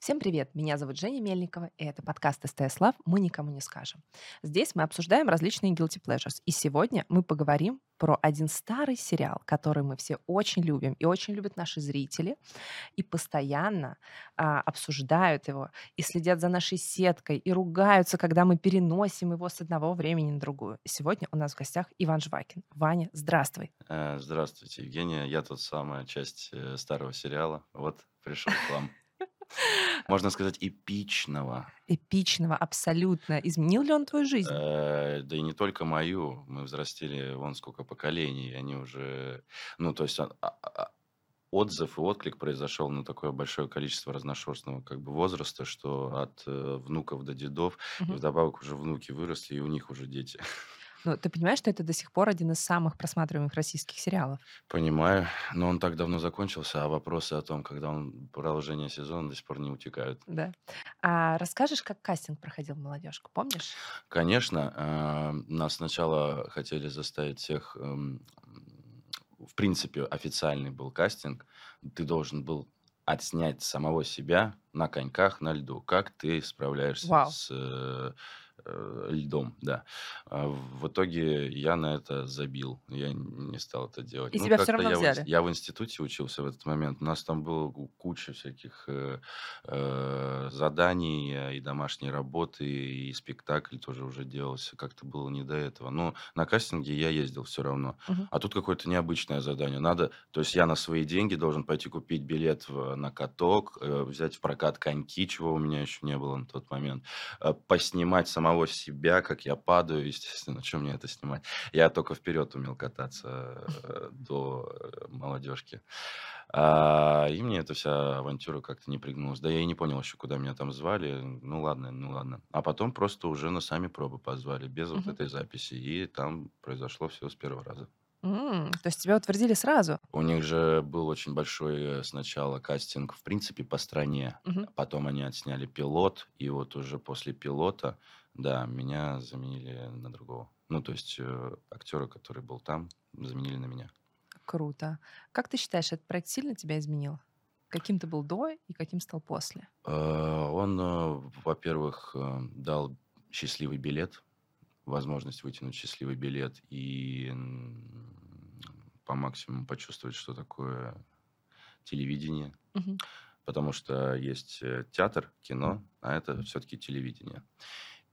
Всем привет! Меня зовут Женя Мельникова, и это подкаст СТС Лав «Мы никому не скажем». Здесь мы обсуждаем различные guilty pleasures, и сегодня мы поговорим про один старый сериал, который мы все очень любим, и очень любят наши зрители, и постоянно а, обсуждают его, и следят за нашей сеткой, и ругаются, когда мы переносим его с одного времени на другую. Сегодня у нас в гостях Иван Жвакин. Ваня, здравствуй. Э, Здравствуйте, Евгения. Я тут самая часть э, старого сериала. Вот пришел к вам. Можно сказать, эпичного. Эпичного, абсолютно. Изменил ли он твою жизнь? Э, Да и не только мою. Мы взрастили вон сколько поколений. Они уже... Ну, то есть а- а- а- отзыв и отклик произошел на такое большое количество разношерстного как бы возраста, что от э, внуков до дедов, и Мгм. вдобавок уже внуки выросли, и у них уже дети. Ну, ты понимаешь, что это до сих пор один из самых просматриваемых российских сериалов? Понимаю, но он так давно закончился, а вопросы о том, когда он продолжение сезона, до сих пор не утекают. Да. А расскажешь, как кастинг проходил молодежку, помнишь? Конечно, а, нас сначала хотели заставить всех, эм, в принципе, официальный был кастинг. Ты должен был отснять самого себя на коньках на льду. Как ты справляешься Вау. с э, льдом, да. А В итоге я на это забил, я не стал это делать. И Ну, тебя все равно я в, взяли. я в институте учился в этот момент. У нас там было ку- куча всяких э, э, заданий э, и домашней работы, и спектакль тоже уже делался. Как-то было не до этого. Но на кастинге я ездил все равно. Мгм. А тут какое-то необычное задание. Надо, то есть я на свои деньги должен пойти купить билет в- на каток, э, взять в прокат коньки, чего у меня еще не было на тот момент, э, поснимать самого себя, как я падаю, естественно, что мне это снимать. Я только вперед умел кататься э, до э, молодежки. А, и мне эта вся авантюра как-то не пригнулась. Да я и не понял еще, куда меня там звали. Ну ладно, ну ладно. А потом просто уже на сами пробы позвали, без вот этой записи. И там произошло все с первого раза. М, То есть тебя утвердили сразу? У них же был очень большой э, сначала кастинг, в принципе, по стране. Мгм. Потом они отсняли пилот, и вот уже после пилота, да, меня заменили на другого. Ну, то есть э, актера, который был там, заменили на меня. Круто. Как ты считаешь, этот проект сильно тебя изменил? Каким ты был до и каким стал после? Э, Он, э, во-первых, э, дал счастливый билет, возможность вытянуть счастливый билет и по максимуму почувствовать, что такое телевидение. Мгм. Потому что есть театр, кино, а это все-таки телевидение.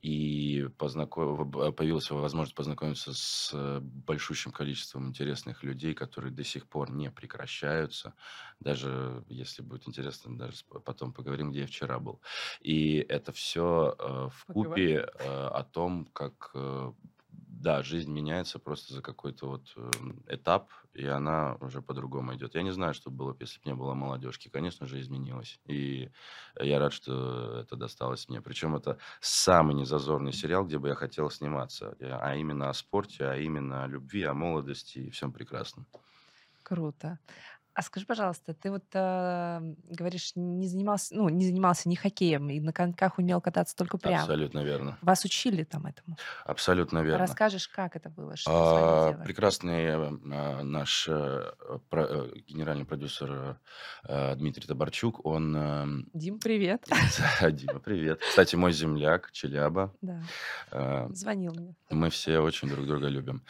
И познако- в- появилась возможность познакомиться с э, большущим количеством интересных людей, которые до сих пор не прекращаются. Даже, если будет интересно, даже потом поговорим, где я вчера был. И это все в Поговорим. купе о том, как э, да, жизнь меняется просто за какой-то вот э, этап, и она уже по-другому идет. Я не знаю, что было бы, если бы не было молодежки. Конечно же, изменилось. И я рад, что это досталось мне. Причем это самый незазорный сериал, где бы я хотел сниматься. Я- А именно о спорте, а именно о любви, о молодости и всем прекрасном. Круто. А скажи, пожалуйста, ты вот а, говоришь, не занимался, ну, не занимался ни хоккеем, и на коньках умел кататься только прямо. Абсолютно верно. Вас учили там этому? Абсолютно верно. Расскажешь, как это было, что А? Прекрасный э, а, наш э, про- э, генеральный продюсер э, Дмитрий Табарчук, он... эм, Дим, привет. Дима, привет. Кстати, мой земляк, Челяба. Да, Э, звонил мне. Мы все очень друг друга любим.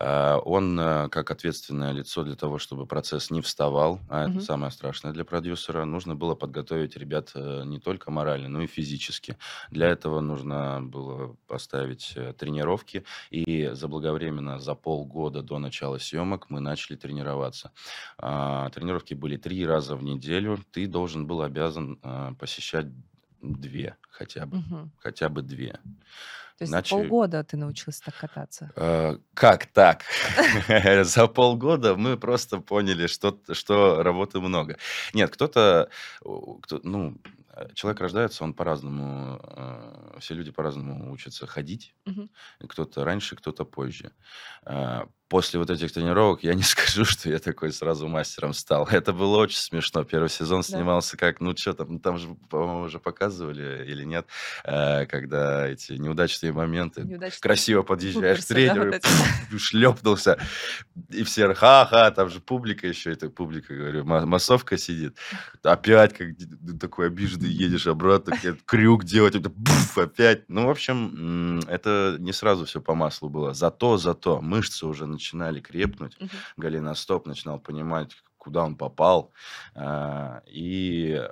Э, Он, э, как ответственное лицо для того, чтобы процесс не вставал, а это Мгм. самое страшное для продюсера, нужно было подготовить ребят э, не только морально, но и физически. Для этого нужно было поставить э, тренировки, и заблаговременно за полгода до начала съемок мы начали тренироваться. А, Тренировки были три раза в неделю. Ты должен был обязан э, посещать две хотя бы. Мгм. Хотя бы две. То есть Иначе- за полгода ты научился так кататься? Э, Как так? За полгода мы просто поняли, что, что работы много. Нет, кто-то, кто, ну, э, человек рождается, он по-разному, э, все люди по-разному учатся ходить. Кто-то раньше, кто-то позже. Э, после вот этих тренировок я не скажу, что я такой сразу мастером стал. Это было очень смешно. Первый сезон Да. снимался как, ну что там, ну, там же, по-моему, уже показывали или нет, э, когда эти неудачные моменты. Неудачные Красиво подъезжаешь к блуперсы, да, тренеру, вот шлепнулся, и все ха-ха, там же публика еще, это публика, говорю, ма- массовка сидит. Опять как такой обиженный едешь обратно, крюк делать, это буф, опять. Ну, в общем, это не сразу все по маслу было. Зато, зато мышцы уже начинали крепнуть, Мгм. голеностоп начинал понимать, куда он попал. А, И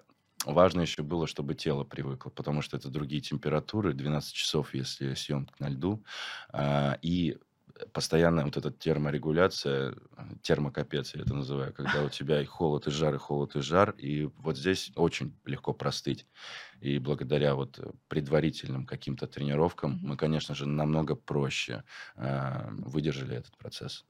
важно еще было, чтобы тело привыкло, потому что это другие температуры, 12 часов, если съемка на льду. А, И постоянная вот эта терморегуляция, термокапец я это называю, когда у тебя и холод, и жар, и холод, и жар, и вот здесь очень легко простыть. И благодаря вот э, предварительным каким-то тренировкам мы, конечно же, намного проще а, выдержали этот процесс.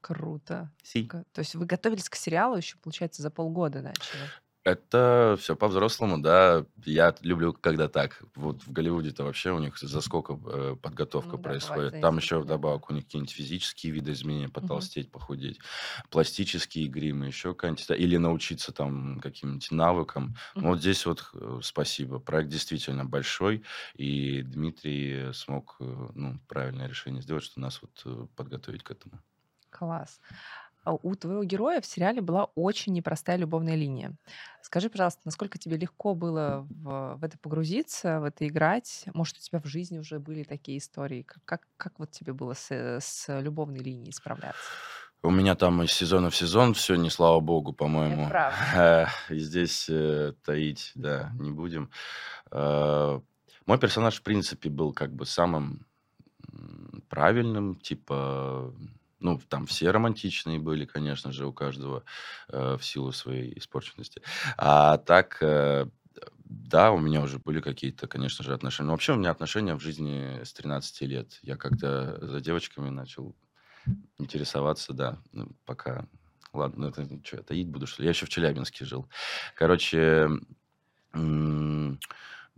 Круто. Си. То есть вы готовились к сериалу еще, получается, за полгода начали? Это все по-взрослому, да. Я люблю, когда так. Вот в Голливуде-то вообще у них за сколько э, подготовка Ну да, происходит. за Там еще да. вдобавок у них какие-нибудь физические виды изменения, потолстеть, похудеть, пластические гримы, еще какая-нибудь, или научиться там каким-нибудь навыкам. Ну, Мгм. Вот здесь вот э, спасибо. Проект действительно большой, и Дмитрий смог э, ну, правильное решение сделать, что нас вот э, подготовить к этому. Класс. А У твоего героя в сериале была очень непростая любовная линия. Скажи, пожалуйста, насколько тебе легко было в, в это погрузиться, в это играть? Может, у тебя в жизни уже были такие истории? Как, как, как вот тебе было с, э, с любовной линией справляться? У меня там из сезона в сезон все, не слава богу, по-моему. Э, И здесь э, таить, да, не будем. Э, Мой персонаж, в принципе, был как бы самым правильным, типа, ну, там все романтичные были, конечно же, у каждого э, в силу своей испорченности. А так, э, да, у меня уже были какие-то, конечно же, отношения. Но вообще у меня отношения в жизни с 13 лет. Я когда за девочками начал интересоваться, да, ну, пока... Ладно, ну это что, я таить буду, что ли? Я еще в Челябинске жил. Короче, мы,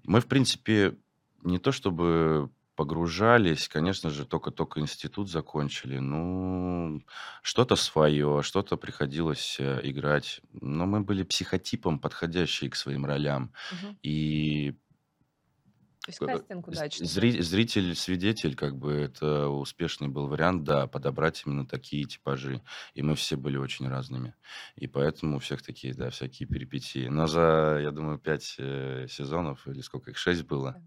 в принципе, не то чтобы погружались, конечно же, только-только институт закончили. Ну, что-то свое, что-то приходилось э, играть. Но мы были психотипом, подходящие к своим ролям. Мгм. И То есть э, кастинг удачный. зри- зритель-свидетель, как бы это успешный был вариант, да, подобрать именно такие типажи. И мы все были очень разными. И поэтому у всех такие, да, всякие перипетии. Но за, я думаю, пять э, сезонов, или сколько их, шесть было,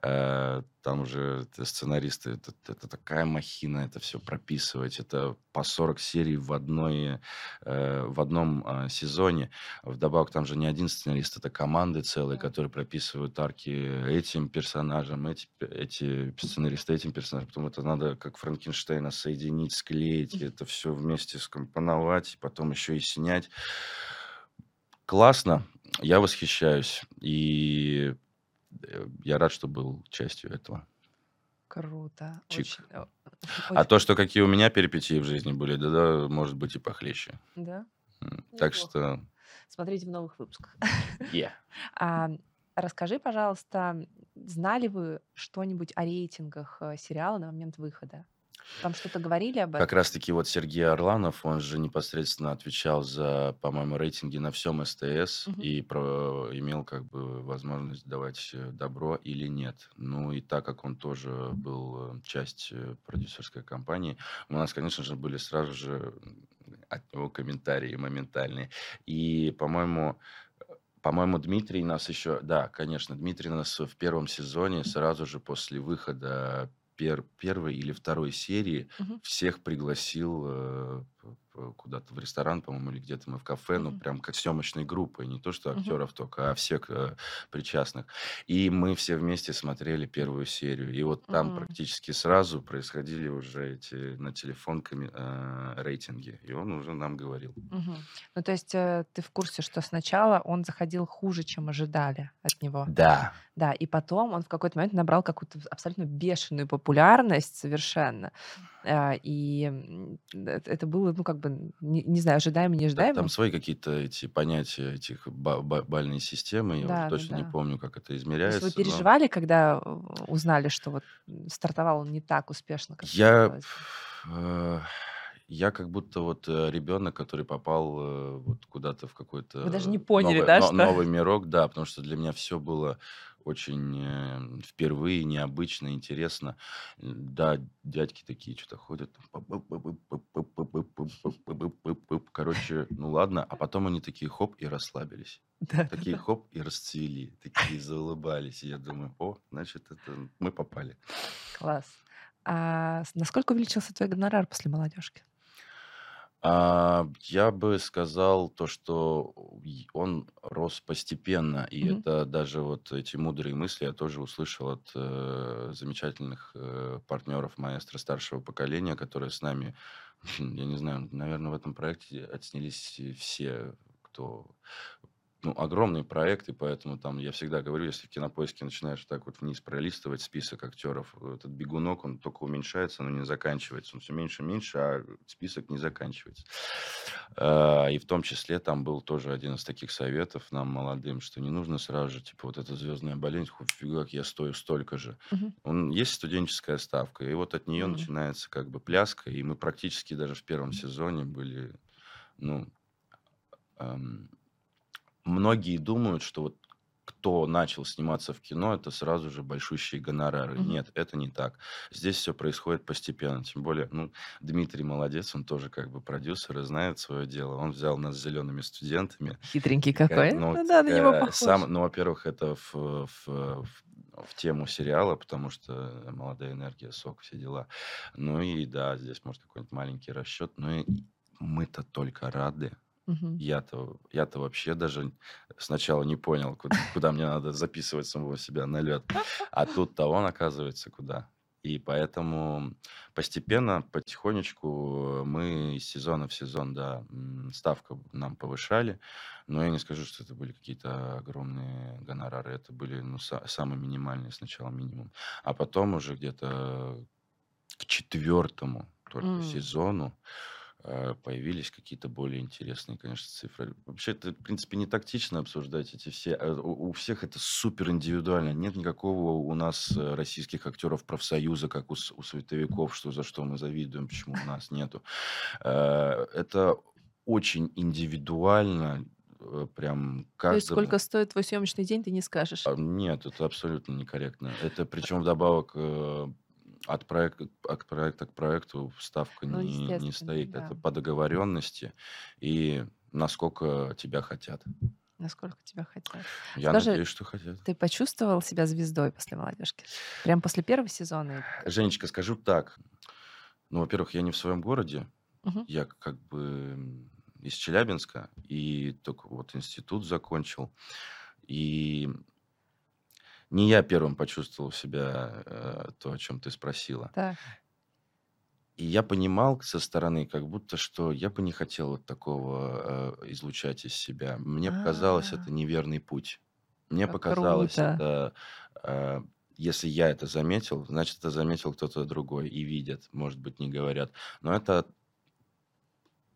э, там уже сценаристы, это, это такая махина, это все прописывать. Это по 40 серий в, одной, э, в одном э, сезоне. Вдобавок там же не один сценарист, это команды целые, которые прописывают арки этим персонажам, эти, эти сценаристы этим персонажам. Потом это надо как Франкенштейна соединить, склеить, это все вместе скомпоновать, и потом еще и снять. Классно, я восхищаюсь. И я рад, что был частью этого. Круто. Чик. Очень, э, А очень- то, что какие у меня перипетии в жизни были, да, да, может быть и похлеще. Да? М, Так Неплохо. что... Смотрите в новых выпусках. Yeah. А, расскажи, пожалуйста, знали вы что-нибудь о рейтингах э, сериала на момент выхода? Там что-то говорили об Как этом? раз-таки вот Сергей Орланов, он же непосредственно отвечал за, по-моему, рейтинги на всем СТС Мгм. и про- имел как бы возможность давать э, добро или нет. Ну и так как он тоже был э, часть э, продюсерской компании, у нас, конечно же, были сразу же от него комментарии моментальные. И, по-моему, по-моему, Дмитрий нас еще... Да, конечно, Дмитрий нас в первом сезоне сразу же после выхода пер- первой или второй серии Мгм. всех пригласил э, куда-то в ресторан, по-моему, или где-то мы в кафе, ну, Мгм. прям как съемочной группой, не то что актеров только, а всех э, причастных. И мы все вместе смотрели первую серию. И вот там М. практически сразу происходили уже эти на телефон коми- э, рейтинги. И он уже нам говорил. Мгм. Ну, то есть э, ты в курсе, что сначала он заходил хуже, чем ожидали от него. Да. Да, и потом он в какой-то момент набрал какую-то абсолютно бешеную популярность совершенно. А, И это это было, ну, как бы, не, не знаю, ожидаемо, Та- неожидаемо. Там свои какие-то эти понятия этих ба- ба- бальной системы. Я Да, уже да, точно не помню, как это То есть вы измеряется. но- переживали, когда э, узнали, что вот стартовал он не так успешно, как Я, бы? э, Я как будто вот э, ребенок, который попал вот куда-то в какой-то Вы даже не поняли, новый, да, но- что... новый мирок, да, потому что для меня все было очень впервые, необычно, интересно. Да, дядьки такие что-то ходят. Короче, ну ладно. А потом они такие хоп и расслабились. Да. Такие хоп и расцвели. Такие заулыбались. Я думаю, о, значит, это мы попали. Класс. А насколько увеличился твой гонорар после молодежки? А, я бы сказал то, что и он рос постепенно, и Мгм. это даже вот эти мудрые мысли я тоже услышал от э, замечательных э, партнеров маэстро старшего поколения, которые с нами, я не знаю, наверное, в этом проекте отснялись все, кто ну, огромный проект, и поэтому там я всегда говорю, если в кинопоиске начинаешь так вот вниз пролистывать список актеров, этот бегунок, он только уменьшается, но не заканчивается. Он все меньше и меньше, а список не заканчивается. А, И в том числе там был тоже один из таких советов нам, молодым, что не нужно сразу же, типа, вот эта звездная болезнь, хоть фига, я стою столько же. Мгм. Он, есть студенческая ставка, и вот от нее М. начинается как бы пляска, и мы практически даже в первом сезоне были, ну, эм, многие думают, что вот кто начал сниматься в кино, это сразу же большущие гонорары. Мгм. Нет, это не так. Здесь все происходит постепенно. Тем более, ну, Дмитрий молодец, он тоже как бы продюсер и знает свое дело. Он взял нас с зелеными студентами. Хитренький Ка- какой. Ну, Ну да, на него ка- похож. сам, ну, во-первых, это в, в, в- в тему сериала, потому что молодая энергия, сок, все дела. Ну и да, здесь может какой-нибудь маленький расчет. Ну и мы-то только рады. Мгм. Я-то, я-то вообще даже сначала не понял, куда, куда мне надо записывать самого себя на лед. А тут-то он, оказывается, куда. И поэтому постепенно, потихонечку мы из сезона в сезон, да, ставку нам повышали. Но я не скажу, что это были какие-то огромные гонорары. Это были ну, са- самые минимальные сначала минимум. А потом уже где-то к четвертому только М. сезону появились какие-то более интересные, конечно, цифры. Вообще, это, в принципе, не тактично обсуждать эти все. э, У всех это супер индивидуально. Нет никакого у нас э, российских актеров профсоюза, как у, у световиков, что за что мы завидуем, почему у нас нету. Э, Это очень индивидуально, прям То есть сколько стоит твой съемочный день, ты не скажешь. А, Нет, это абсолютно некорректно. Это причем вдобавок от проекта, от проекта к проекту ставка Ну, не, не стоит. да. Это по договоренности и насколько тебя хотят. Насколько тебя хотят. Я Скажи, надеюсь, что хотят. ты почувствовал себя звездой после молодежки? Прям после первого сезона? Женечка, скажу так. Ну, во-первых, я не в своем городе. Мгм. Я как бы из Челябинска и только вот институт закончил. И не я первым почувствовал в себя э, то, о чем ты спросила. Так. И я понимал со стороны, как будто, что я бы не хотел вот такого э, излучать из себя. Мне показалось А, это неверный путь. Мне как показалось круто. это, э, если я это заметил, значит, это заметил кто-то другой и видят, может быть, не говорят. Но это от-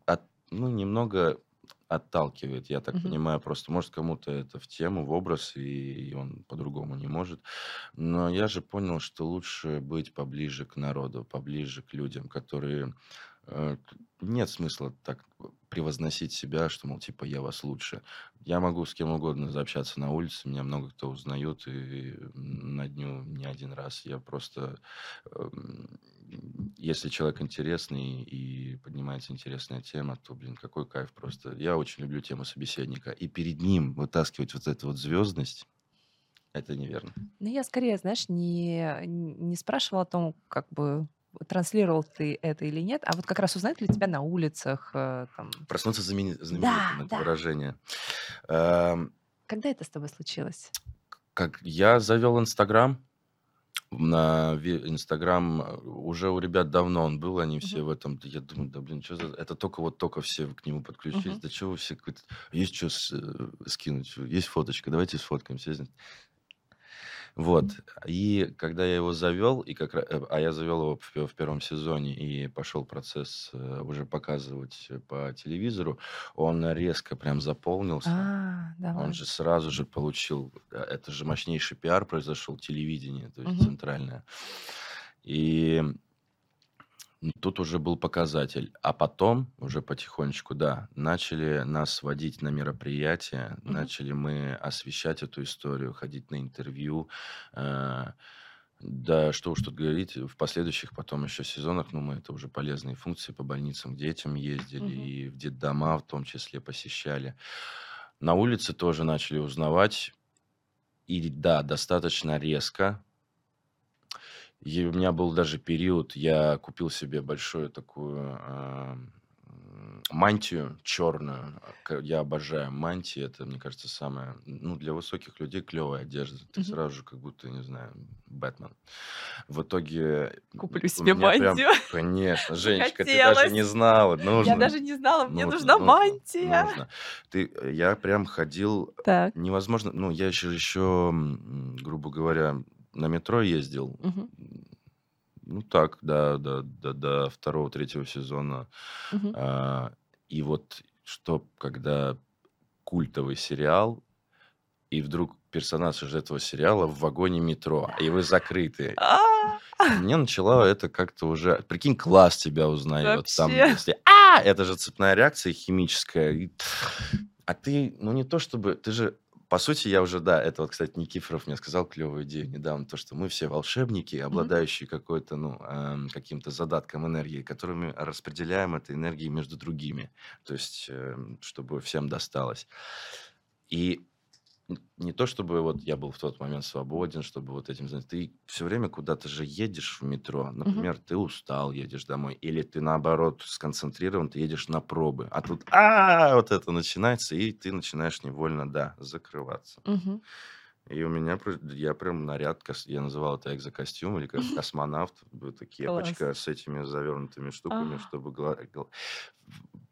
от- ну, немного отталкивает, я так Мгм. понимаю, просто может кому-то это в тему, в образ, и он по-другому не может. Но я же понял, что лучше быть поближе к народу, поближе к людям, которые... э, Нет смысла так превозносить себя, что, мол, типа, я вас лучше. Я могу с кем угодно заобщаться на улице, меня много кто узнает, и на дню не один раз. Я просто... Если человек интересный и поднимается интересная тема, то, блин, какой кайф просто. Я очень люблю тему собеседника. И перед ним вытаскивать вот эту вот звездность, это неверно. Ну, я скорее, знаешь, не, не спрашивала о том, как бы транслировал ты это или нет, а вот как раз узнают ли тебя на улицах, э, там. Проснуться замени- Да, знаменитым, это да. выражение. Когда это с тобой случилось? Как я завел Инстаграм, на Инстаграм э, уже у ребят давно он был, они все в этом. Я думаю, да блин, что за... Это только вот только все к нему подключились. Да чего вы все... Есть что скинуть? Есть фоточка, давайте сфоткаемся. Вот. И когда я его завел, и как, э, а я завел его в, пе- в первом сезоне и пошел процесс э, уже показывать по телевизору, он резко прям заполнился. А, да Он же сразу же получил, э, это же мощнейший пиар произошел, телевидение, то есть Мгм. центральное. И Ну, тут уже был показатель. А потом уже потихонечку, да, начали нас водить на мероприятия, Мгм. начали мы освещать эту историю, ходить на интервью. Э, Да, что уж тут говорить, в последующих потом еще сезонах, ну, мы это уже полезные функции по больницам, к детям ездили Мгм. и в детдома в том числе посещали. На улице тоже начали узнавать. И да, достаточно резко. И у меня был даже период, я купил себе большую такую а, м, мантию черную. К- Я обожаю мантии. Это, мне кажется, самая, ну, для высоких людей клевая одежда. Ты Мгм. сразу же как будто, не знаю, Бэтмен. В итоге Куплю себе меня прям, мантию. конечно, Женечка, ты даже не знала, Я нужно, даже не знала, мне ну, нужна нужно, мантия. нужно. Ты, я прям ходил Так. невозможно, ну, я еще, еще, грубо говоря, на метро ездил, Мгм. ну, так, до, до, до, до второго, третьего сезона. Мгм. А, и вот что, когда культовый сериал, и вдруг персонаж из этого сериала в вагоне метро, и вы закрыты. А, Мне начало это как-то уже... Прикинь, класс тебя узнает. Там, Вообще. если... А! Это же цепная реакция химическая. А ты, ну не то чтобы... Ты же... По сути, я уже, да, это вот, кстати, Никифоров мне сказал клевую идею недавно, то, что мы все волшебники, обладающие какой-то, ну, эм, каким-то задатком энергии, которыми распределяем этой энергией между другими, то есть, эм, чтобы всем досталось. И не то, чтобы вот я был в тот момент свободен, чтобы вот этим заняться. Ты все время куда-то же едешь в метро. Например, ты устал, едешь домой. Или ты, наоборот, сконцентрирован, ты едешь на пробы. А тут а вот это начинается, и ты начинаешь невольно, да, закрываться. И у меня, я прям наряд, я называл это экзокостюм или как космонавт. Это кепочка с этими завернутыми штуками, А. чтобы...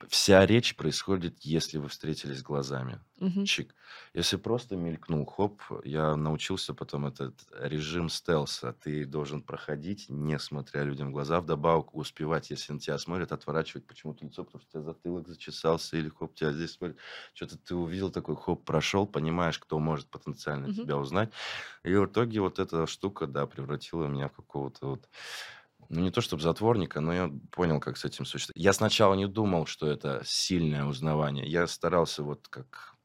Вся речь происходит, если вы встретились глазами. Мгм. Чик. Если просто мелькнул, хоп, я научился потом этот режим стелса. Ты должен проходить, не смотря людям в глаза, вдобавок успевать, если на тебя смотрят, отворачивать почему-то лицо, потому что у тебя затылок зачесался, или хоп, тебя здесь смотрят. Что-то ты увидел такой, хоп, прошел, понимаешь, кто может потенциально Мгм. тебя узнать. И в итоге вот эта штука, да, превратила меня в какого-то вот ну, не то чтобы затворника, но я понял, как с этим существовать. Я сначала не думал, что это сильное узнавание. Я старался вот как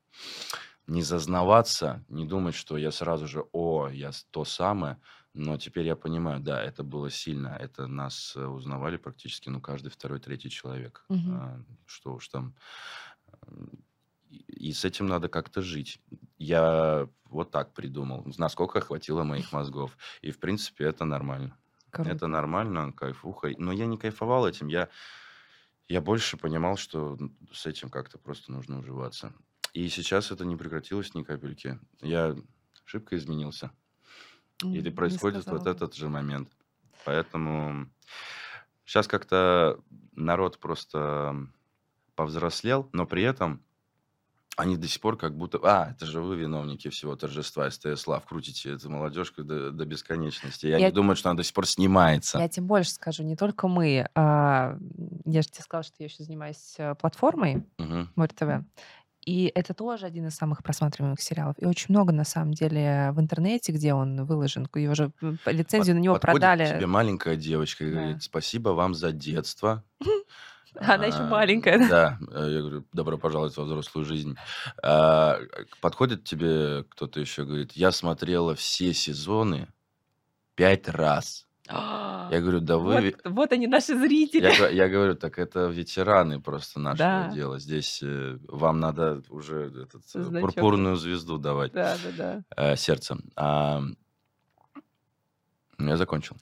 не зазнаваться, не думать, что я сразу же, о, я то самое. Но теперь я понимаю, да, это было сильно. Это нас э, узнавали практически, ну, каждый второй, третий человек. Мгм. А, Что уж там. И с этим надо как-то жить. Я вот так придумал, насколько хватило моих мозгов. И, в принципе, это нормально. Это Круто. нормально, кайфуха. Но я не кайфовал этим, я, я больше понимал, что с этим как-то просто нужно уживаться. И сейчас это не прекратилось ни капельки. Я шибко изменился. М, Или происходит вот этот же момент. Поэтому сейчас как-то народ просто повзрослел, но при этом они до сих пор как будто... А, это же вы виновники всего торжества СТС Лав. Крутите эту молодежку до, до бесконечности. Они Я- думают, что она до сих пор снимается. Я тебе больше скажу, не только мы. а, Я же тебе сказала, что я еще занимаюсь э, платформой Мгм. Море ТВ. И это тоже один из самых просматриваемых сериалов. И очень много, на самом деле, в интернете, где он выложен. Его же лицензию на него продали. тебе маленькая девочка и Да. говорит, спасибо вам за детство. Она еще А, маленькая. да? Э, я говорю, добро пожаловать во взрослую жизнь. А, Подходит тебе кто-то еще, говорит, я смотрела все сезоны пять раз. Я говорю, да вы... Вот, вот они, наши зрители. Я, я говорю, так это ветераны просто нашего Да. дела. Здесь э, вам надо уже этот, э, Значок. пурпурную звезду давать Да, да, да. э, сердцем. А, я закончил.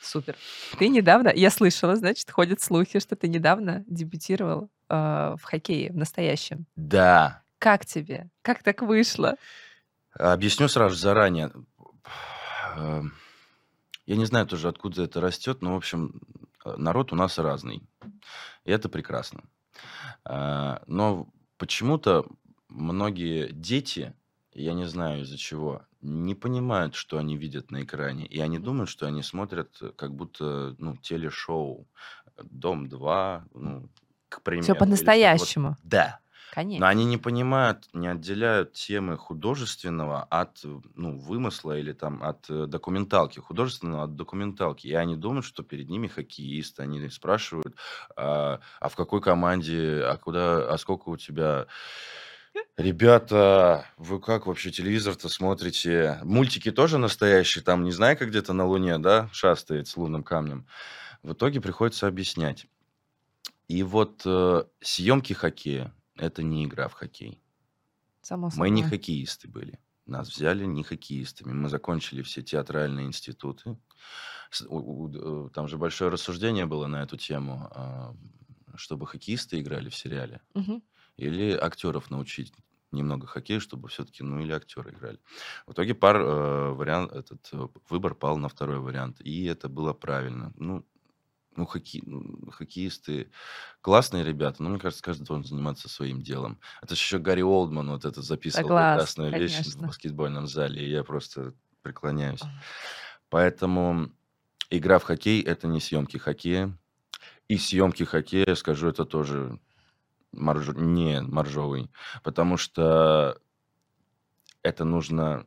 Супер. Ты недавно, я слышала, значит, ходят слухи, что ты недавно дебютировал э, в хоккее, в настоящем. Да, Как тебе? Как так вышло? Объясню сразу заранее. Эм, Я не знаю тоже, откуда это растет, но, в общем, народ у нас разный. И это прекрасно. А, Но почему-то многие дети, я не знаю из-за чего, не понимают, что они видят на экране. И они думают, что они смотрят э, как будто ну, телешоу. Дом-2, ну, к примеру. Все что-то вот по-настоящему. да. Но Конечно. они не понимают, не отделяют темы художественного от ну, вымысла или там от э, документалки, художественного от документалки. И они думают, что перед ними хоккеист. Они спрашивают, а, а в какой команде, а куда, а сколько у тебя Ребята, вы как вообще телевизор-то смотрите? Мультики тоже настоящие? Там, не знаю, как где-то на Луне, да, шастает с лунным камнем. В итоге приходится объяснять. И вот э, съемки хоккея– это не игра в хоккей. Само Мы не собой. хоккеисты были. Нас взяли не хоккеистами. Мы закончили все театральные институты. Там же большое рассуждение было на эту тему, а, чтобы хоккеисты играли в сериале. Мгм. Или актеров научить немного хоккея, чтобы все-таки, ну, или актеры играли. В итоге пар, э, вариант, этот э, выбор пал на второй вариант. И это было правильно. Ну, ну, хоккей, ну, хоккеисты классные ребята, но мне кажется, каждый должен заниматься своим делом. Это же еще Гарри Олдман вот это записывал Согласна, прекрасную вещь в конечно. баскетбольном зале, и я просто преклоняюсь. Поэтому игра в хоккей– это не съемки хоккея. И съемки хоккея, скажу, это тоже марж- не моржовый, потому что это нужно...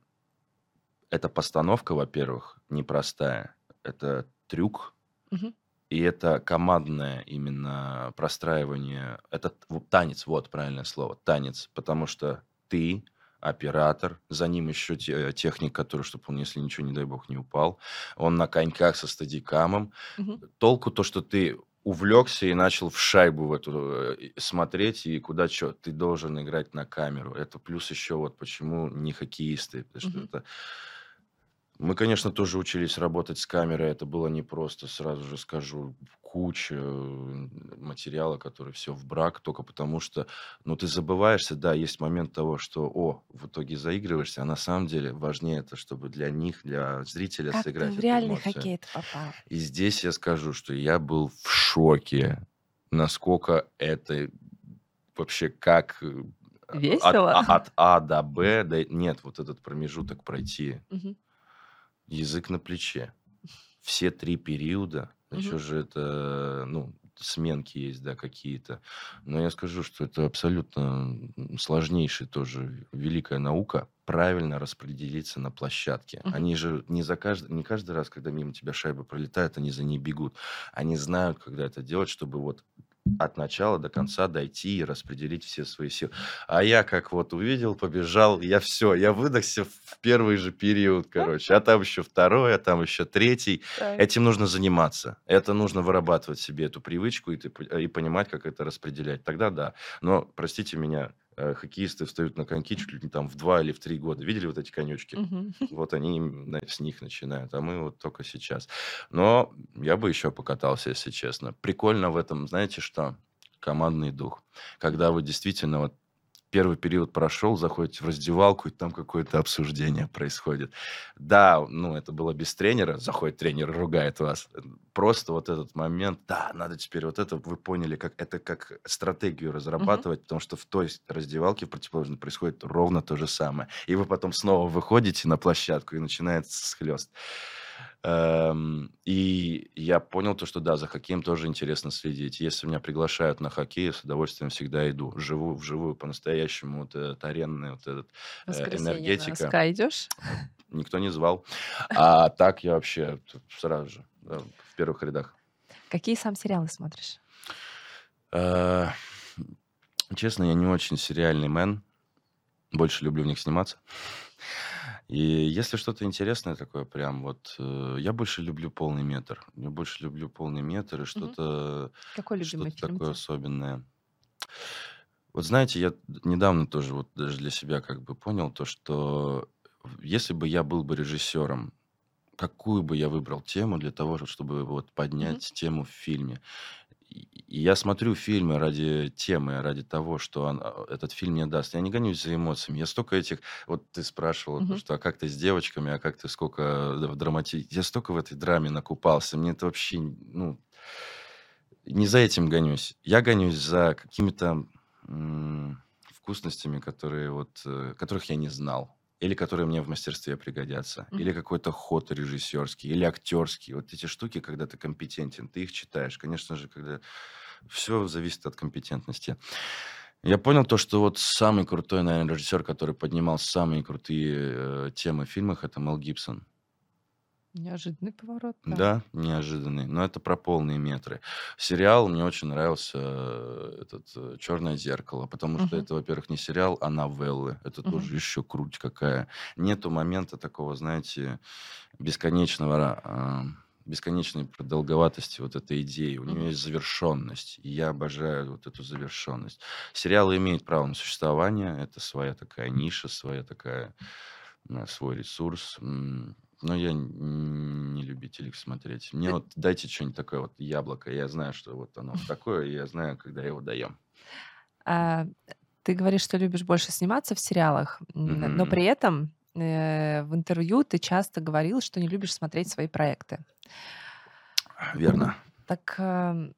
Это постановка, во-первых, непростая. Это трюк, Мгм. и это командное именно простраивание. Это танец, вот правильное слово, танец. Потому что ты оператор, за ним еще те- техник, который, чтобы он, если ничего, не дай бог, не упал. Он на коньках со стадикамом. Мгм. Толку то, что ты увлекся и начал в шайбу в эту э, смотреть, и куда что, ты должен играть на камеру. Это плюс еще вот почему не хоккеисты, потому что Мгм. это... Мы, конечно, тоже учились работать с камерой, это было непросто, сразу же скажу, куча э, материала, который все в брак, только потому что, ну, ты забываешься, да, есть момент того, что, о, в итоге заигрываешься, а на самом деле важнее это, чтобы для них, для зрителя Как ты сыграть в эту реальный эмоцию. хоккей попал? И здесь я скажу, что я был в шоке, насколько это вообще как э, от, Весело? А- от А до Б, да, нет, вот этот промежуток пройти, Мгм. Язык на плече. Все три периода, еще Мгм. же это, ну, сменки есть, да, какие-то. Но я скажу, что это абсолютно сложнейшая тоже великая наука правильно распределиться на площадке. Мгм. Они же не за каждый, не каждый раз, когда мимо тебя шайба пролетает, они за ней бегут. Они знают, когда это делать, чтобы вот от начала до конца дойти и распределить все свои силы. А я как вот увидел, побежал, я все, я выдохся в первый же период, короче. А там еще второй, а там еще третий. Так. Этим нужно заниматься. Это нужно вырабатывать себе эту привычку и, ты и понимать, как это распределять. Тогда да. Но, простите меня, хоккеисты встают на коньки чуть ли не там в два или в три года. Видели вот эти конечки? Мгм. Вот они с них начинают, а мы вот только сейчас. Но я бы еще покатался, если честно. Прикольно в этом, знаете что? Командный дух. Когда вы действительно вот первый период прошел, заходите в раздевалку, и там какое-то обсуждение происходит. Да, ну, это было без тренера, заходит тренер, ругает вас. Просто вот этот момент, да, надо теперь вот это, вы поняли, как это как стратегию разрабатывать, потому что в той раздевалке в противоположной происходит ровно то же самое. И вы потом снова выходите на площадку, и начинается схлест. Эм, И я понял то, что да, за хоккеем тоже интересно следить. Если меня приглашают на хоккей, я с удовольствием всегда иду. Живу вживую по-настоящему. Вот этот аренный, вот этот э, на энергетика. Sky идешь? Никто не звал. А так я вообще сразу же в первых рядах. Какие сам сериалы смотришь? Э, Честно, я не очень сериальный мэн. Больше люблю в них сниматься. И если что-то интересное такое, прям вот, э, я больше люблю полный метр. Я больше люблю полный метр и Мгм. что-то, Какой любимый что-то фильм такое тебе? особенное. Вот знаете, я недавно тоже вот даже для себя как бы понял то, что если бы я был бы режиссером, какую бы я выбрал тему для того, чтобы вот Мгм. поднять тему в фильме. Я смотрю фильмы ради темы, ради того, что он, а, этот фильм мне даст. Я не гонюсь за эмоциями. Я столько этих... Вот ты спрашивала, то, Мгм. что а как ты с девочками, а как ты сколько в драмати... Я столько в этой драме накупался. Мне это вообще, ну... Не за этим гонюсь. Я гонюсь за какими-то вкусностями, которые вот, э, которых я не знал. Или которые мне в мастерстве пригодятся. Или Мгм. какой-то ход режиссерский, или актерский. Вот эти штуки, когда ты компетентен, ты их читаешь. Конечно же, когда все зависит от компетентности. Я понял то, что вот самый крутой, наверное, режиссер, который поднимал самые крутые э, темы в фильмах, это Мел Гибсон. Неожиданный поворот, да. Да, неожиданный. Но это про полные метры. Сериал мне очень нравился э, этот э, «Черное зеркало», потому что Мгм. это, во-первых, не сериал, а новеллы. Это Мгм. тоже еще круть какая. Нету момента такого, знаете, бесконечного, а, бесконечной продолговатости вот этой идеи. У нее Мгм. есть завершенность. И я обожаю вот эту завершенность. Сериалы имеют право на существование. Это своя такая ниша, своя такая, э, свой ресурс. М, Но я не любитель их смотреть. Мне Ты- вот дайте что-нибудь такое вот яблоко. Я знаю, что вот оно такое, и я знаю, когда его даем. А, ты говоришь, что любишь больше сниматься в сериалах, но при этом э, в интервью ты часто говорил, что не любишь смотреть свои проекты. Верно. Так эм,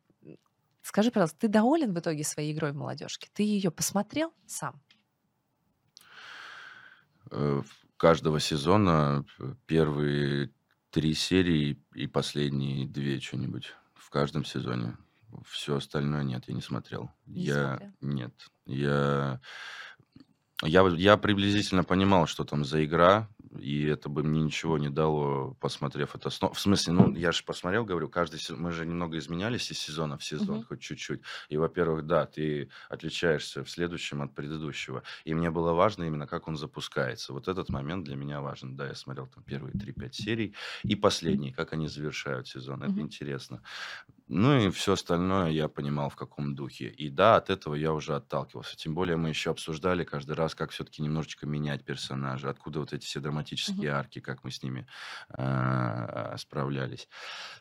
скажи, пожалуйста, ты доволен в итоге своей игрой в молодежке? Ты ее посмотрел сам? Каждого сезона э, первые три серии и последние две что-нибудь в каждом сезоне. Все остальное нет, я не смотрел. Не Я смотрел. нет. Я я я приблизительно понимал, что там за игра, и это бы мне ничего не дало, посмотрев это снова. В смысле, ну, я же посмотрел, говорю, каждый сезон, мы же немного изменялись из сезона в сезон, Мгм. хоть чуть-чуть. И, во-первых, да, ты отличаешься в следующем от предыдущего. И мне было важно именно, как он запускается. Вот этот момент для меня важен. Да, я смотрел там первые 3-5 серий и последние, как они завершают сезон. Это Мгм. интересно. Ну и все остальное я понимал, в каком духе. И да, от этого я уже отталкивался. Тем более мы еще обсуждали каждый раз, как все-таки немножечко менять персонажа, откуда вот эти все драматические арки, как мы с ними а, справлялись.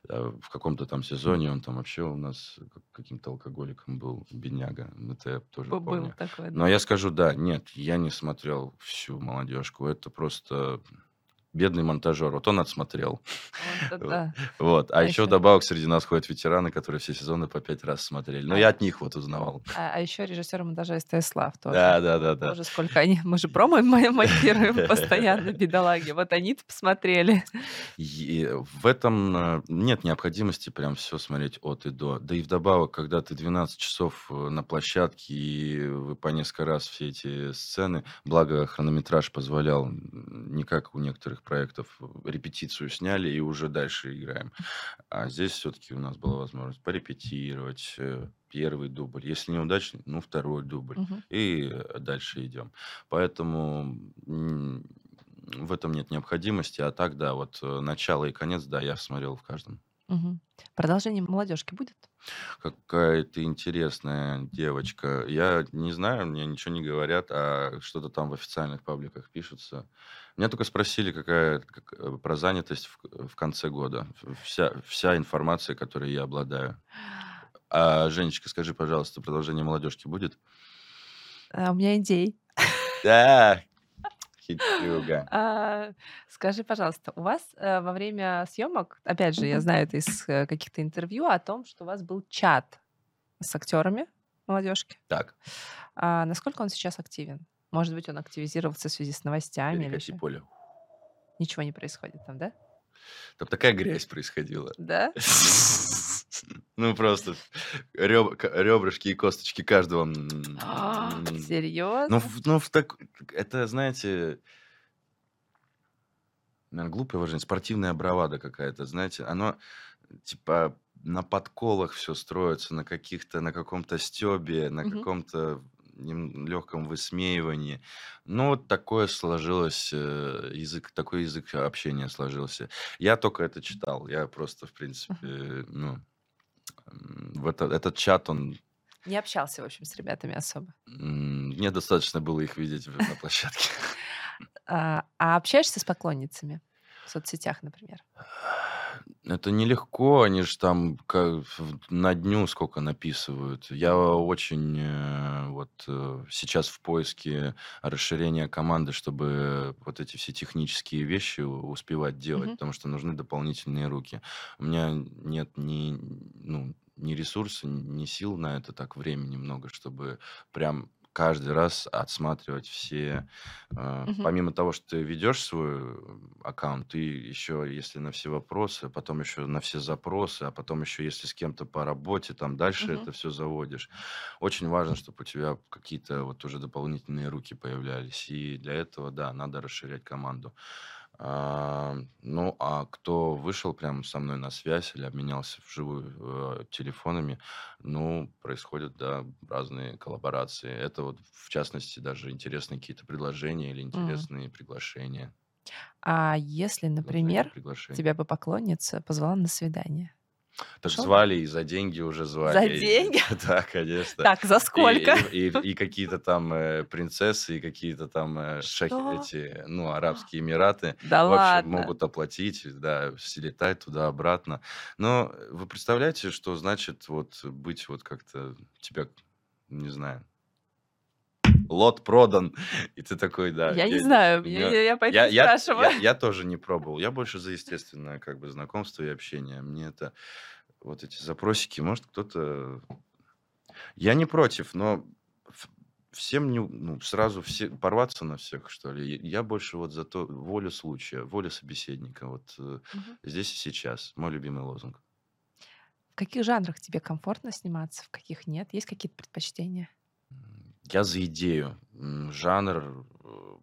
А, В каком-то там сезоне он там вообще у нас как- каким-то алкоголиком был, бедняга. Это я тоже Был помню. такой, да. Но я скажу, да, нет, я не смотрел всю молодежку. Это просто бедный монтажер. Вот он отсмотрел. Вот да. Вот. А А еще вдобавок среди нас ходят ветераны, которые все сезоны по пять раз смотрели. Но А. я от них вот узнавал. А, а еще режиссер монтажа СТС Слав тоже. Да, да, да, да. Тоже сколько они... Мы же промо мо- монтируем постоянно, бедолаги. Вот они-то посмотрели. И в этом э, нет необходимости прям все смотреть от и до. Да и вдобавок, когда ты 12 часов э, на площадке, и вы по несколько раз все эти сцены, благо хронометраж позволял, не как у некоторых проектов, э, репетицию сняли и уже дальше играем. А здесь все-таки у нас была возможность порепетировать э, первый дубль. Если неудачный, ну, второй дубль. Мгм. И э, дальше идем. Поэтому в этом нет необходимости. А так, да, вот начало и конец, да, я смотрел в каждом. Мгм. Продолжение молодежки будет? Какая ты интересная девочка. Я не знаю, мне ничего не говорят, а что-то там в официальных пабликах пишутся. Меня только спросили, какая как, э, про занятость в, в конце года. Вся, вся информация, которой я обладаю. А, Женечка, скажи, пожалуйста, продолжение молодежки будет? А, у меня идей. Да, хитрюга. А, скажи, пожалуйста, у вас э, во время съемок, опять же, я знаю это из э, каких-то интервью о том, что у вас был чат с актерами молодежки. Так, А насколько он сейчас активен? Может быть, он активизировался в связи с новостями или еще? поле. Ничего не происходит там, да? Там такая грязь происходила. Да? Ну, просто реб- ребрышки и косточки каждого. А. Ну, Серьезно? в- ну, в так... это, знаете, наверное, глупое выражение, спортивная бравада какая-то, знаете, оно, типа, на подколах все строится, на каких-то, на каком-то стебе, на каком-то легком высмеивании. Ну, вот такое сложилось, э, язык, такой язык общения сложился. Я только это читал, я просто, в принципе, ну, в это- этот чат, он Не общался, в общем, с ребятами особо. Мне достаточно было их видеть на площадке. А, а общаешься с поклонницами в соцсетях, например? Это нелегко, они же там как на дню сколько написывают. Я очень э, вот э, сейчас в поиске расширения команды, чтобы вот эти все технические вещи успевать делать, Мгм. потому что нужны дополнительные руки. У меня нет ни, ну, ни ресурса, ни сил на это, так времени много, чтобы прям каждый раз отсматривать все. э, Мгм. Помимо того, что ты ведешь свой аккаунт, ты еще, если на все вопросы, потом еще на все запросы, а потом еще, если с кем-то по работе, там дальше Мгм. это все заводишь. Очень важно, чтобы у тебя какие-то вот уже дополнительные руки появлялись. И для этого, да, надо расширять команду. А, ну, а кто вышел прямо со мной на связь или обменялся вживую э, телефонами, ну, происходят, да, разные коллаборации. Это вот, в частности, даже интересные какие-то предложения или интересные приглашения. А если, например, тебя бы поклонница позвала на свидание? Так Пошел? звали и за деньги уже За звали. и- деньги? Да, конечно. Так, за сколько? и- и- и какие-то там э, принцессы, и какие-то там э, эти, ну, Арабские Эмираты. Да В общем, ладно. могут оплатить, да, слетать туда-обратно. Но вы представляете, что значит вот быть вот как-то тебя, не знаю, лот продан, и ты такой, да. Я не знаю, я, я- я- я поэтому я, я, спрашиваю. я, я тоже не пробовал. Я больше за естественное как бы знакомство и общение. Мне это вот эти запросики, может кто-то... Я не против, но всем не, ну, сразу все порваться на всех, что ли. Я больше вот за то волю случая, воля собеседника. Вот Мгм. здесь и сейчас. Мой любимый лозунг. В каких жанрах тебе комфортно сниматься, в каких нет? Есть какие-то предпочтения? Я за идею. М, Жанр, э,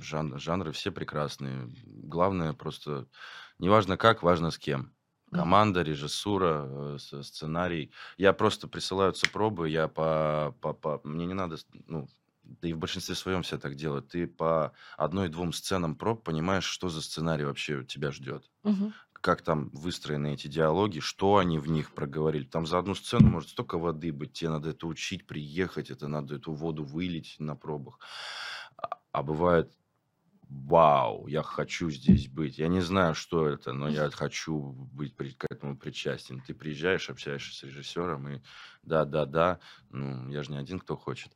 жан- жанры все прекрасные. Главное просто, неважно как, важно с кем. Мгм. Команда, режиссура, э, с- сценарий. Я просто присылаются пробы, я по, по, по- мне не надо, с- ну, да и в большинстве своем все так делают. Ты по одной-двум сценам проб понимаешь, что за сценарий вообще тебя ждет Мгм. Как там выстроены эти диалоги, что они в них проговорили. Там за одну сцену может столько воды быть, тебе надо это учить, приехать, это надо эту воду вылить на пробах. А, а бывает, вау, я хочу здесь быть. Я не знаю, что это, но я хочу быть к этому причастен. Ты приезжаешь, общаешься с режиссером, и да-да-да, ну, я же не один, кто хочет.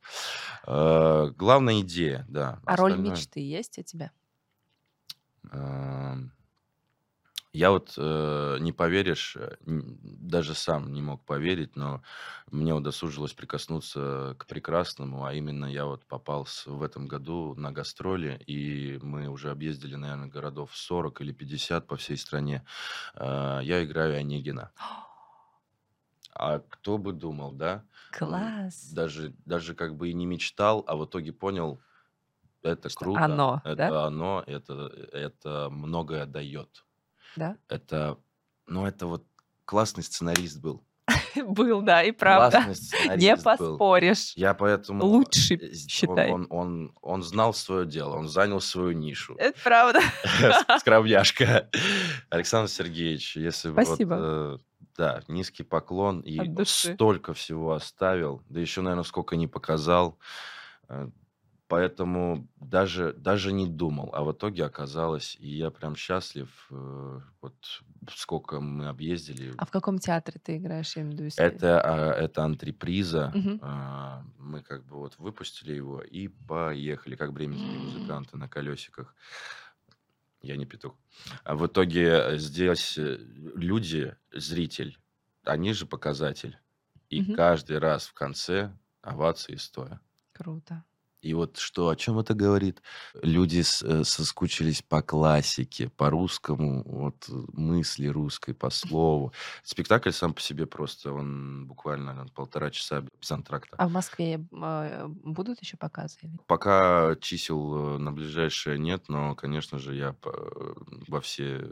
Э, главная идея, да. А роль Остальное- мечты есть у тебя? Эм, Я вот, э, не поверишь, э, даже сам не мог поверить, но мне удосужилось прикоснуться к прекрасному, а именно я вот попал с- в этом году на гастроли, и мы уже объездили, наверное, городов 40 или 50 по всей стране. Э, Я играю Онегина. А кто бы думал, да? Класс. Даже, даже как бы и не мечтал, а в итоге понял, это Что круто, оно, это да? оно, это, это многое дает. Да? Это, ну, это вот классный сценарист был. Был, да, и правда. Не был. поспоришь. Я поэтому... Лучший, э, считай. Он, он, он, знал свое дело, он занял свою нишу. Это правда. Скромняшка. Александр Сергеевич, если бы вот, Спасибо. э, да, низкий поклон. И вот столько всего оставил, да еще, наверное, сколько не показал. Поэтому даже, даже не думал, а в итоге оказалось, и я прям счастлив, э, вот сколько мы объездили. А в каком театре ты играешь, я имею в виду, если- Это, а, это антреприза. А, Мы как бы вот выпустили его и поехали, как бременские музыканты на колесиках. Я не петух. А в итоге здесь э, люди, зритель, они же показатель. И Мгм. каждый раз в конце овации стоя. Круто. И вот что, о чем это говорит? Люди э, соскучились по классике, по русскому, вот э, мысли русской, по слову. Спектакль сам по себе просто, он буквально наверно, полтора часа без антракта. А в Москве э, будут еще показы? Пока чисел э, на ближайшее нет, но, конечно же, я во все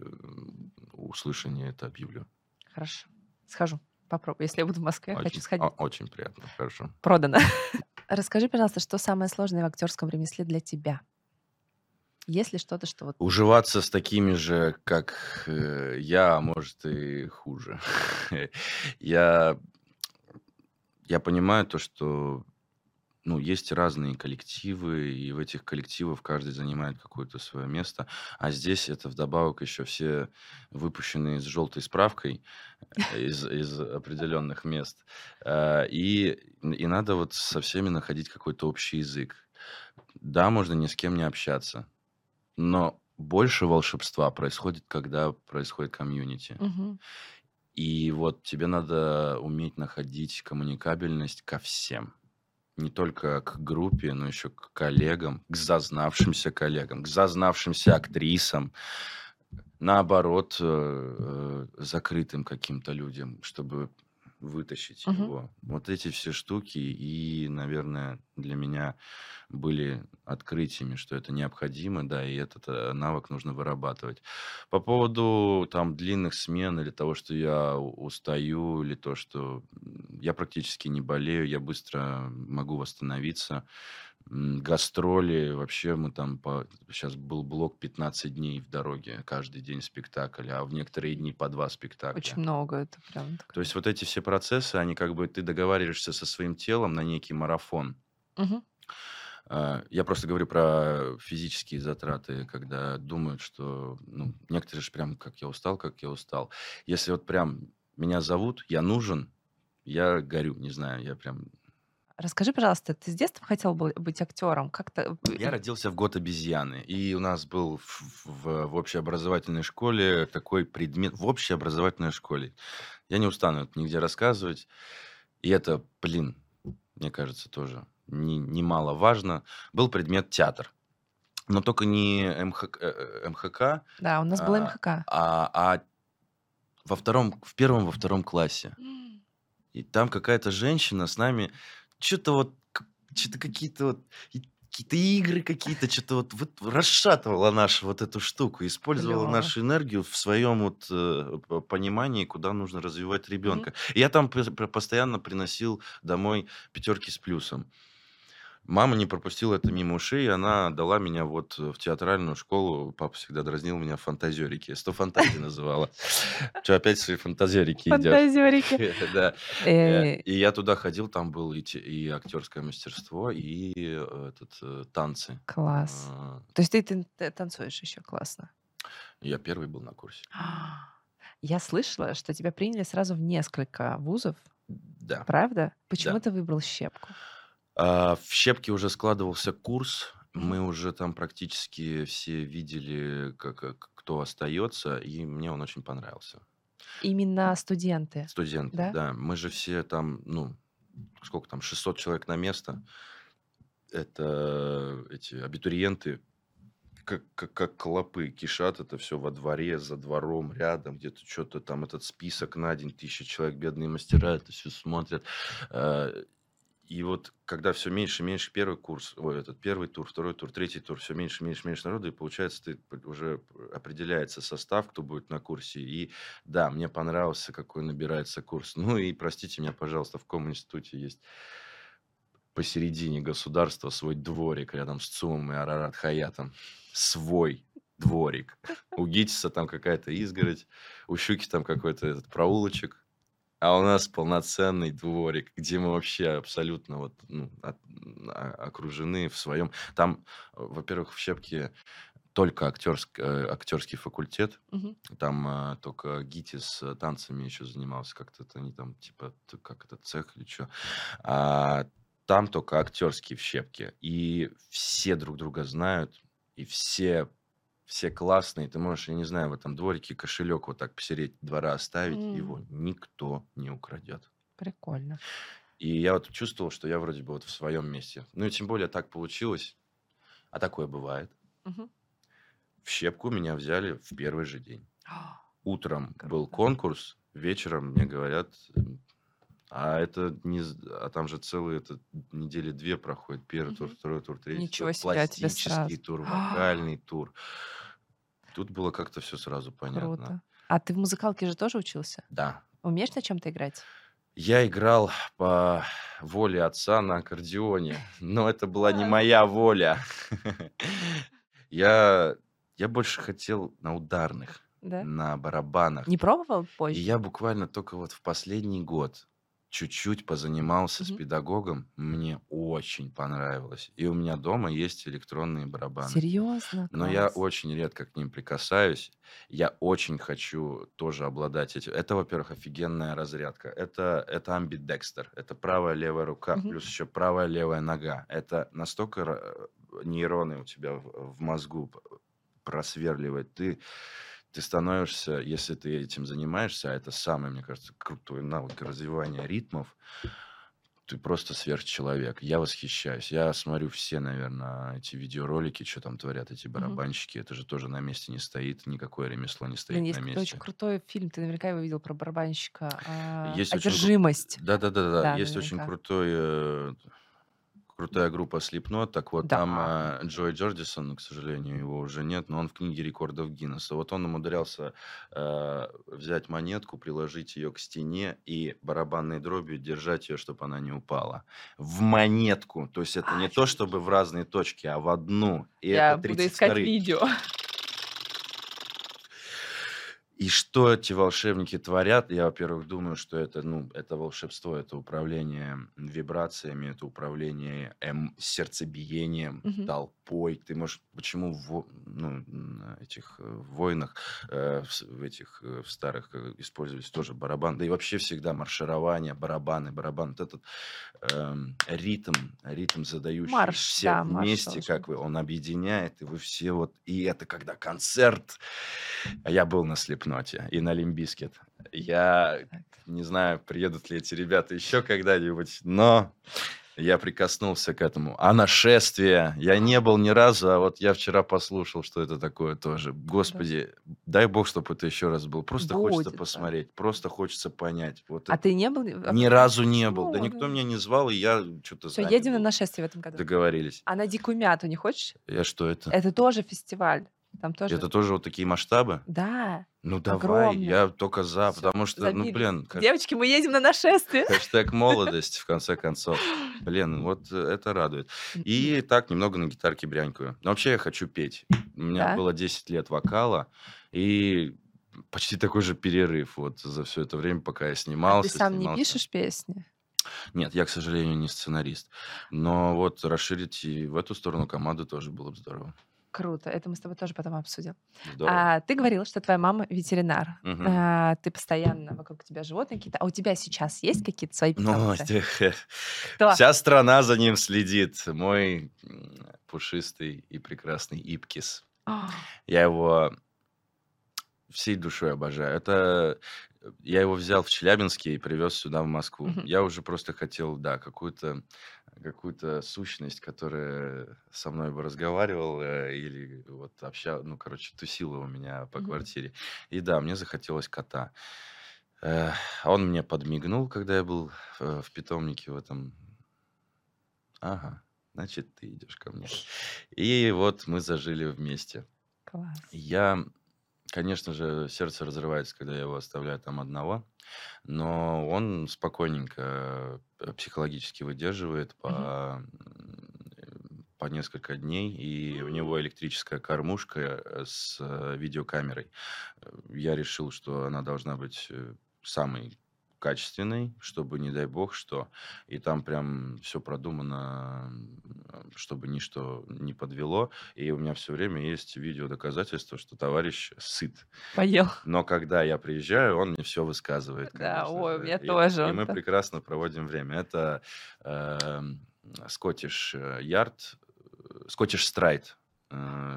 услышания это объявлю. Хорошо. Схожу. Попробую. Если я буду в Москве, хочу Очень, сходить. о- очень приятно, хорошо. Продано. Расскажи, пожалуйста, что самое сложное в актерском ремесле для тебя? Есть ли что-то, что вот... Уживаться с такими же, как э, я, а может и хуже. я, я понимаю то, что ну, есть разные коллективы, и в этих коллективах каждый занимает какое-то свое место. А здесь это вдобавок еще все выпущенные с желтой справкой э, из, из определенных мест. Э, И, и надо вот со всеми находить какой-то общий язык. Да, можно ни с кем не общаться, но больше волшебства происходит, когда происходит комьюнити. Мгм. И вот тебе надо уметь находить коммуникабельность ко всем. Не только к группе, но еще к коллегам, к зазнавшимся коллегам, к зазнавшимся актрисам, наоборот, э, э, закрытым каким-то людям, чтобы вытащить Мгм. его. Вот эти все штуки и, наверное, для меня были открытиями, что это необходимо, да, и этот э, навык нужно вырабатывать. По поводу там длинных смен или того, что я устаю, или то, что я практически не болею, я быстро могу восстановиться. М, Гастроли, вообще мы там, по... сейчас был блок 15 дней в дороге, каждый день спектакль, а в некоторые дни по два спектакля. Очень много, это прям То такое. есть вот эти все процессы, они как бы, ты договариваешься со своим телом на некий марафон. А, Я просто говорю про физические затраты, когда думают, что, ну, некоторые же прям, как я устал, как я устал. Если вот прям меня зовут, я нужен, я горю, не знаю, я прям... Расскажи, пожалуйста, ты с детства хотел бы быть актером? Как-то... Я родился в год обезьяны, и у нас был в, в- в общеобразовательной школе такой предмет, в общеобразовательной школе. Я не устану это нигде рассказывать, и это, блин, мне кажется, тоже не- немаловажно. Был предмет театр, но только не МХК, э, э, МХК Да, у нас был а, МХК. а, а во втором, в первом, во втором классе. И там какая-то женщина с нами что-то вот, что-то какие-то вот какие-то игры какие-то, что-то вот, вот расшатывала нашу вот эту штуку, использовала Клево. нашу энергию в своем вот э, понимании, куда нужно развивать ребенка. И я там постоянно приносил домой пятерки с плюсом. Мама не пропустила это мимо ушей, и она дала меня вот в театральную школу. Папа всегда дразнил меня фантазерики. Сто фантазий называла. Что опять свои фантазерики идешь? Фантазерики. Да. Э, Э, И я туда ходил, там было и, те- и актерское мастерство, и э, этот, э, танцы. Класс. А, То есть ты танцуешь еще классно. Я первый был на курсе. Я слышала, что тебя приняли сразу в несколько вузов, Да. правда? Почему Да. ты выбрал щепку? А, В Щепке уже складывался курс. Мгм. Мы уже там практически все видели, как, как- кто остается, и мне он очень понравился. Именно студенты, Студенты, да? да. Мы же все там, ну, сколько там, 600 человек на место. Это эти абитуриенты, как, как, как клопы кишат это все во дворе, за двором, рядом, где-то что-то там, этот список на день, тысяча человек, бедные мастера, это все смотрят. Э, И вот когда все меньше и меньше первый курс, ой, этот первый тур, второй тур, третий тур, все меньше и меньше меньше народу, и получается, ты уже определяется состав, кто будет на курсе. И да, мне понравился, какой набирается курс. Ну и простите меня, пожалуйста, в каком институте есть посередине государства свой дворик рядом с ЦУМом и Арарат Хаятом. Свой дворик. У ГИТИСа там какая-то изгородь, у Щуки там какой-то этот проулочек, а у нас полноценный дворик, где мы вообще абсолютно вот, ну, от- а- окружены в своем... Там, э, во-первых, в Щепке только актерск, э, актерский факультет, Мгм. там а, только Гити с э, танцами еще занимался, как-то это они там, типа, т- как это, цех или что. А там только актерские в щепке. И все друг друга знают, и все, все классные. Ты можешь, я не знаю, в этом дворике кошелек вот так посередине двора оставить, М. его никто не украдет. Прикольно. И я вот чувствовал, что я вроде бы вот в своем месте. Ну и тем более так получилось, а такое бывает. Мгм. В щепку меня взяли в первый же день. утром был Круто. конкурс, вечером мне говорят, а это не, а там же целые это недели две проходит, первый тур, Мгм. второй тур, третий Ничего тур, себе, а пластический тур, вокальный тур. Тут было как-то все сразу понятно. Круто. А ты в музыкалке же тоже учился? Да. Умеешь на чем-то играть? Я играл по воле отца на аккордеоне, но это была не моя воля. Я, я больше хотел на ударных, Да? на барабанах. Не пробовал И позже? я буквально только вот в последний год чуть-чуть позанимался с Мгм. педагогом. Мне очень понравилось. И у меня дома есть электронные барабаны. Серьезно? Но я очень редко к ним прикасаюсь. Я очень хочу тоже обладать этим. Это, во-первых, офигенная разрядка. Это, это амбидекстер. Это правая левая рука, Мгм. плюс еще правая левая нога. Это настолько ра- нейроны у тебя в, в мозгу просверливает. Ты, ты становишься, если ты этим занимаешься, а это самый, мне кажется, крутой навык развивания ритмов, ты просто сверхчеловек. Я восхищаюсь. Я смотрю все, наверное, эти видеоролики, что там творят эти барабанщики. Это же тоже на месте не стоит. Никакое ремесло не Блин, стоит есть на какой-то очень месте. крутой фильм, ты наверняка его видел про барабанщика. а, Есть очень «Одержимость». Да-да-да-да. Да, Есть очень наверняка. крутой, э, крутая группа Slipknot. Так вот, там Да. э, Джой Джордисон, к сожалению, его уже нет, но он в книге рекордов Гиннесса. Вот он умудрялся э, взять монетку, приложить ее к стене и барабанной дробью держать ее, чтобы она не упала. В монетку. То есть это не то, чтобы в разные точки, а в одну. И Я это буду искать 32 видео. И что эти волшебники творят, я, во-первых, думаю, что это, ну, это волшебство, это управление вибрациями, это управление эм, сердцебиением, Мгм. толпой. Ты можешь, почему в, ну, на этих э, войнах, э, в, этих э, в старых э, использовались тоже барабан, да и вообще всегда марширование, барабаны, барабан, вот этот эм, ритм, ритм задающий Марш, все да, марш вместе, должен как вы, он объединяет, и вы все вот, и это когда концерт, я был на Slipknot е и на Limp Bizkit. Я не знаю, приедут ли эти ребята еще когда-нибудь, но я прикоснулся к этому. А нашествие? Я не был ни разу, а вот я вчера послушал, что это такое тоже. Господи, дай бог, чтобы это еще раз было. Просто хочется Будет, да. посмотреть, просто хочется понять. Вот А это ты не был? ни разу не был. Да Почему? никто меня не звал, и я что-то Все, едем на нашествие в этом году. Договорились. А на Дикую Мяту не хочешь? Я что это? Это тоже фестиваль. Там тоже... Это тоже вот такие масштабы? Да. Ну давай, Огромный. я только за, Всё, потому что, ну забили. блин, как- Девочки, мы едем на нашествие. хэштег молодость, в конце концов. Блин, вот э, это радует. И так немного на гитарке брянькаю. Но вообще я хочу петь. У меня Да? было 10 лет вокала, и почти такой же перерыв вот за все это время, пока я А ты снимался. сам не снимался. пишешь песни? Нет, я, к сожалению, не сценарист. Но вот расширить и в эту сторону команду тоже было бы здорово. Круто. Это мы с тобой тоже потом обсудим. Здорово. А, ты говорил, что твоя мама ветеринар. Мгм. А, ты постоянно вокруг тебя животные какие-то. А у тебя сейчас есть какие-то свои Ну, питомцы? э, вся страна за ним следит. Мой пушистый и прекрасный Ипкис. А, Я его всей душой обожаю. Это э, я его взял в Челябинске и привез сюда, в Москву. Я уже просто хотел, да, какую-то какую-то сущность, которая со мной бы разговаривала или вот общал, ну, короче, тусила у меня по Мгм. квартире. И да, мне захотелось кота. Э, Он мне подмигнул, когда я был э, в питомнике в этом. Ага, значит, ты идешь ко мне. И вот мы зажили вместе. Класс. Я, конечно же, сердце разрывается, когда я его оставляю там одного, но он спокойненько э, психологически выдерживает по, м, по несколько дней, и у него электрическая кормушка э, с э, видеокамерой. Э, Я решил, что она должна быть э, самой качественной, чтобы, не дай бог, что. И там прям все продумано, чтобы ничто не подвело. И у меня все время есть видео доказательства, что товарищ сыт. Поел. Но когда я приезжаю, он мне все высказывает. Да, конечно ой, у же. меня И- тоже И мы прекрасно проводим время. Это Скоттиш Ярд, Скоттиш Страйт,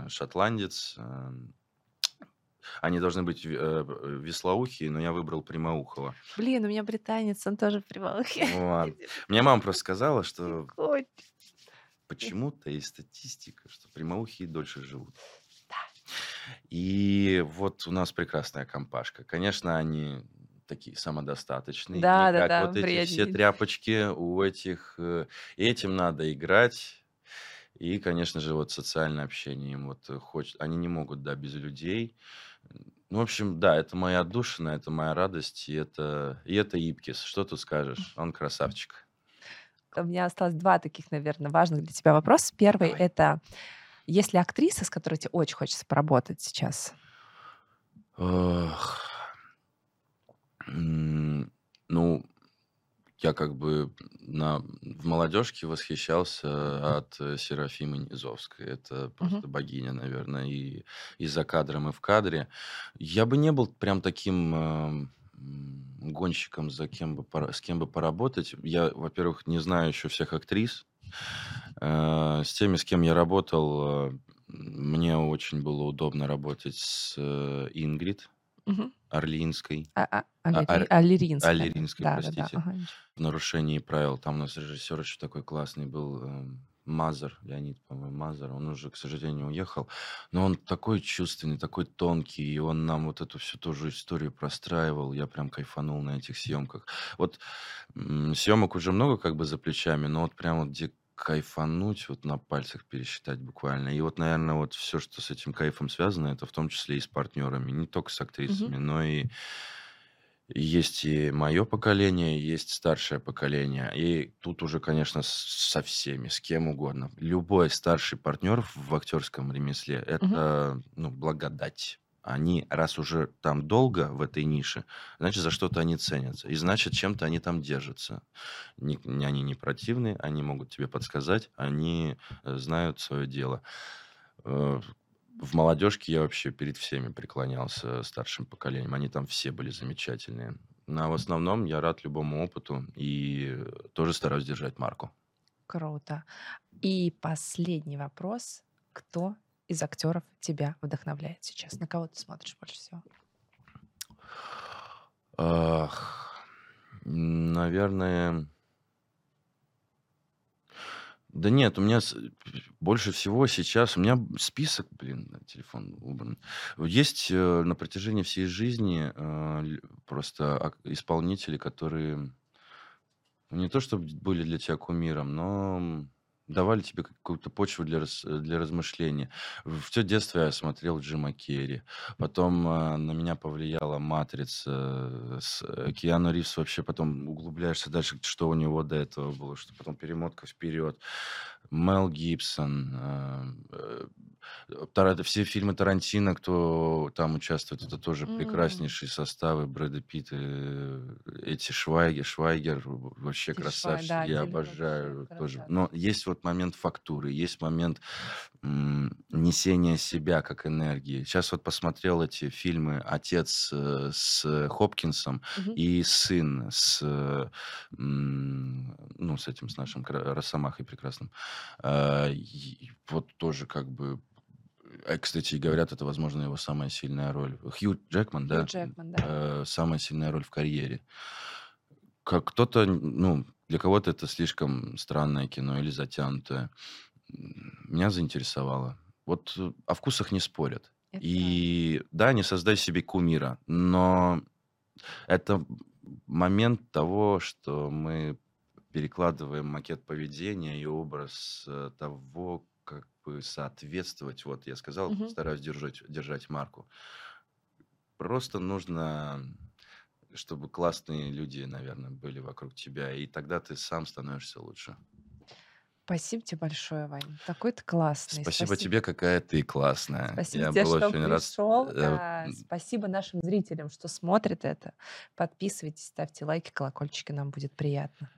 шотландец. э, Они должны быть э, веслоухие, но я выбрал прямоухого. Блин, у меня британец, он тоже приволокли. Вот. Мне мама просто сказала, что почему-то есть статистика, что прямоухие дольше живут. Да. И вот у нас прекрасная компашка. Конечно, они такие самодостаточные. Да, да, да, вот эти все тряпочки у этих. э, Этим надо играть. И, конечно же, вот социальное общение им вот э, хочет. Они не могут, да, без людей. Ну, в общем, да, это моя отдушина, это моя радость, и это, и это Ипкис. Что тут скажешь? Он красавчик. У меня осталось два таких, наверное, важных для тебя вопроса. Первый Давай. это есть ли актриса, с которой тебе очень хочется поработать сейчас? Ох. Ну, я как бы на, в молодежке восхищался от э, Серафимы Низовской. Это просто богиня, наверное, и, и за кадром, и в кадре. Я бы не был прям таким м, гонщиком, за кем бы, с кем бы поработать. Я, во-первых, не знаю еще всех актрис. Э, С теми, с кем я работал, э, мне очень было удобно работать с э, Ингрид. Мгм. Орлинской. А, а, А, Ар- Аллеринская, да. Да, простите. Ага. В нарушении правил. Там у нас режиссер еще такой классный был, эм, Мазер, Леонид, по-моему, Мазер. Он уже, к сожалению, уехал. Но он такой чувственный, такой тонкий. И он нам вот эту всю тоже историю простраивал. Я прям кайфанул на этих съемках. Вот съемок уже много как бы за плечами, но вот прям вот где кайфануть, вот на пальцах пересчитать буквально. И вот, наверное, вот все, что с этим кайфом связано, это в том числе и с партнерами. Не только с актрисами, но и есть и мое поколение, есть старшее поколение. И тут уже, конечно, со всеми, с кем угодно. Любой старший партнер в актерском ремесле– это ну, благодать. Они, раз уже там долго в этой нише, значит, за что-то они ценятся. И значит, чем-то они там держатся. Не- они не противны, они могут тебе подсказать, они э, знают свое дело. Э, В молодежке я вообще перед всеми преклонялся старшим поколением. Они там все были замечательные. Но в основном я рад любому опыту и э, тоже стараюсь держать марку. Круто. И последний вопрос. Кто из актеров тебя вдохновляет сейчас? На кого ты смотришь больше всего? Ах, наверное... Да нет, у меня больше всего сейчас, у меня список, блин, на телефон убран. Есть э, на протяжении всей жизни э, просто исполнители, которые ну, не то чтобы были для тебя кумиром, но давали тебе какую-то почву для, рас- для размышления. Все детство я смотрел Джима Керри. Потом э, на меня повлияла «Матрица». э, С э, Киану Ривз вообще потом углубляешься дальше, что у него до этого было, что потом перемотка вперед. Мел Гибсон. э, э, Тара- все фильмы Тарантино, кто там участвует, это тоже М. прекраснейшие составы. Брэда Питт, э, эти Швайгер, Швайгер вообще Тиль Швай- красавчик, да, я обожаю вообще тоже. красавчик. Но есть вот момент фактуры, есть момент м, несения себя как энергии. Сейчас вот посмотрел эти фильмы «Отец» э, с Хопкинсом Мгм. и «Сын» с, э, м, ну, с этим, с нашим кра- Росомахой прекрасным. А, и Вот тоже как бы... А, Кстати, говорят, это, возможно, его самая сильная роль. Хью Джекман, Хью да? Джекман, да. Э, Самая сильная роль в карьере. Как кто-то, ну, для кого-то это слишком странное кино или затянутое. Меня заинтересовало. Вот э, о вкусах не спорят. Это И да, не создай себе кумира, но это момент того, что мы перекладываем макет поведения и образ э, того, бы соответствовать. Вот я сказал, Мгм. стараюсь держать, держать марку. Просто нужно, чтобы классные люди, наверное, были вокруг тебя, и тогда ты сам становишься лучше. Спасибо тебе большое, Вань. Такой ты классный. Спасибо тебе, какая ты классная. Спасибо Я тебе, был что очень рад. пришел. э, Да, Спасибо нашим зрителям, что смотрят это. Подписывайтесь, ставьте лайки, колокольчики, нам будет приятно.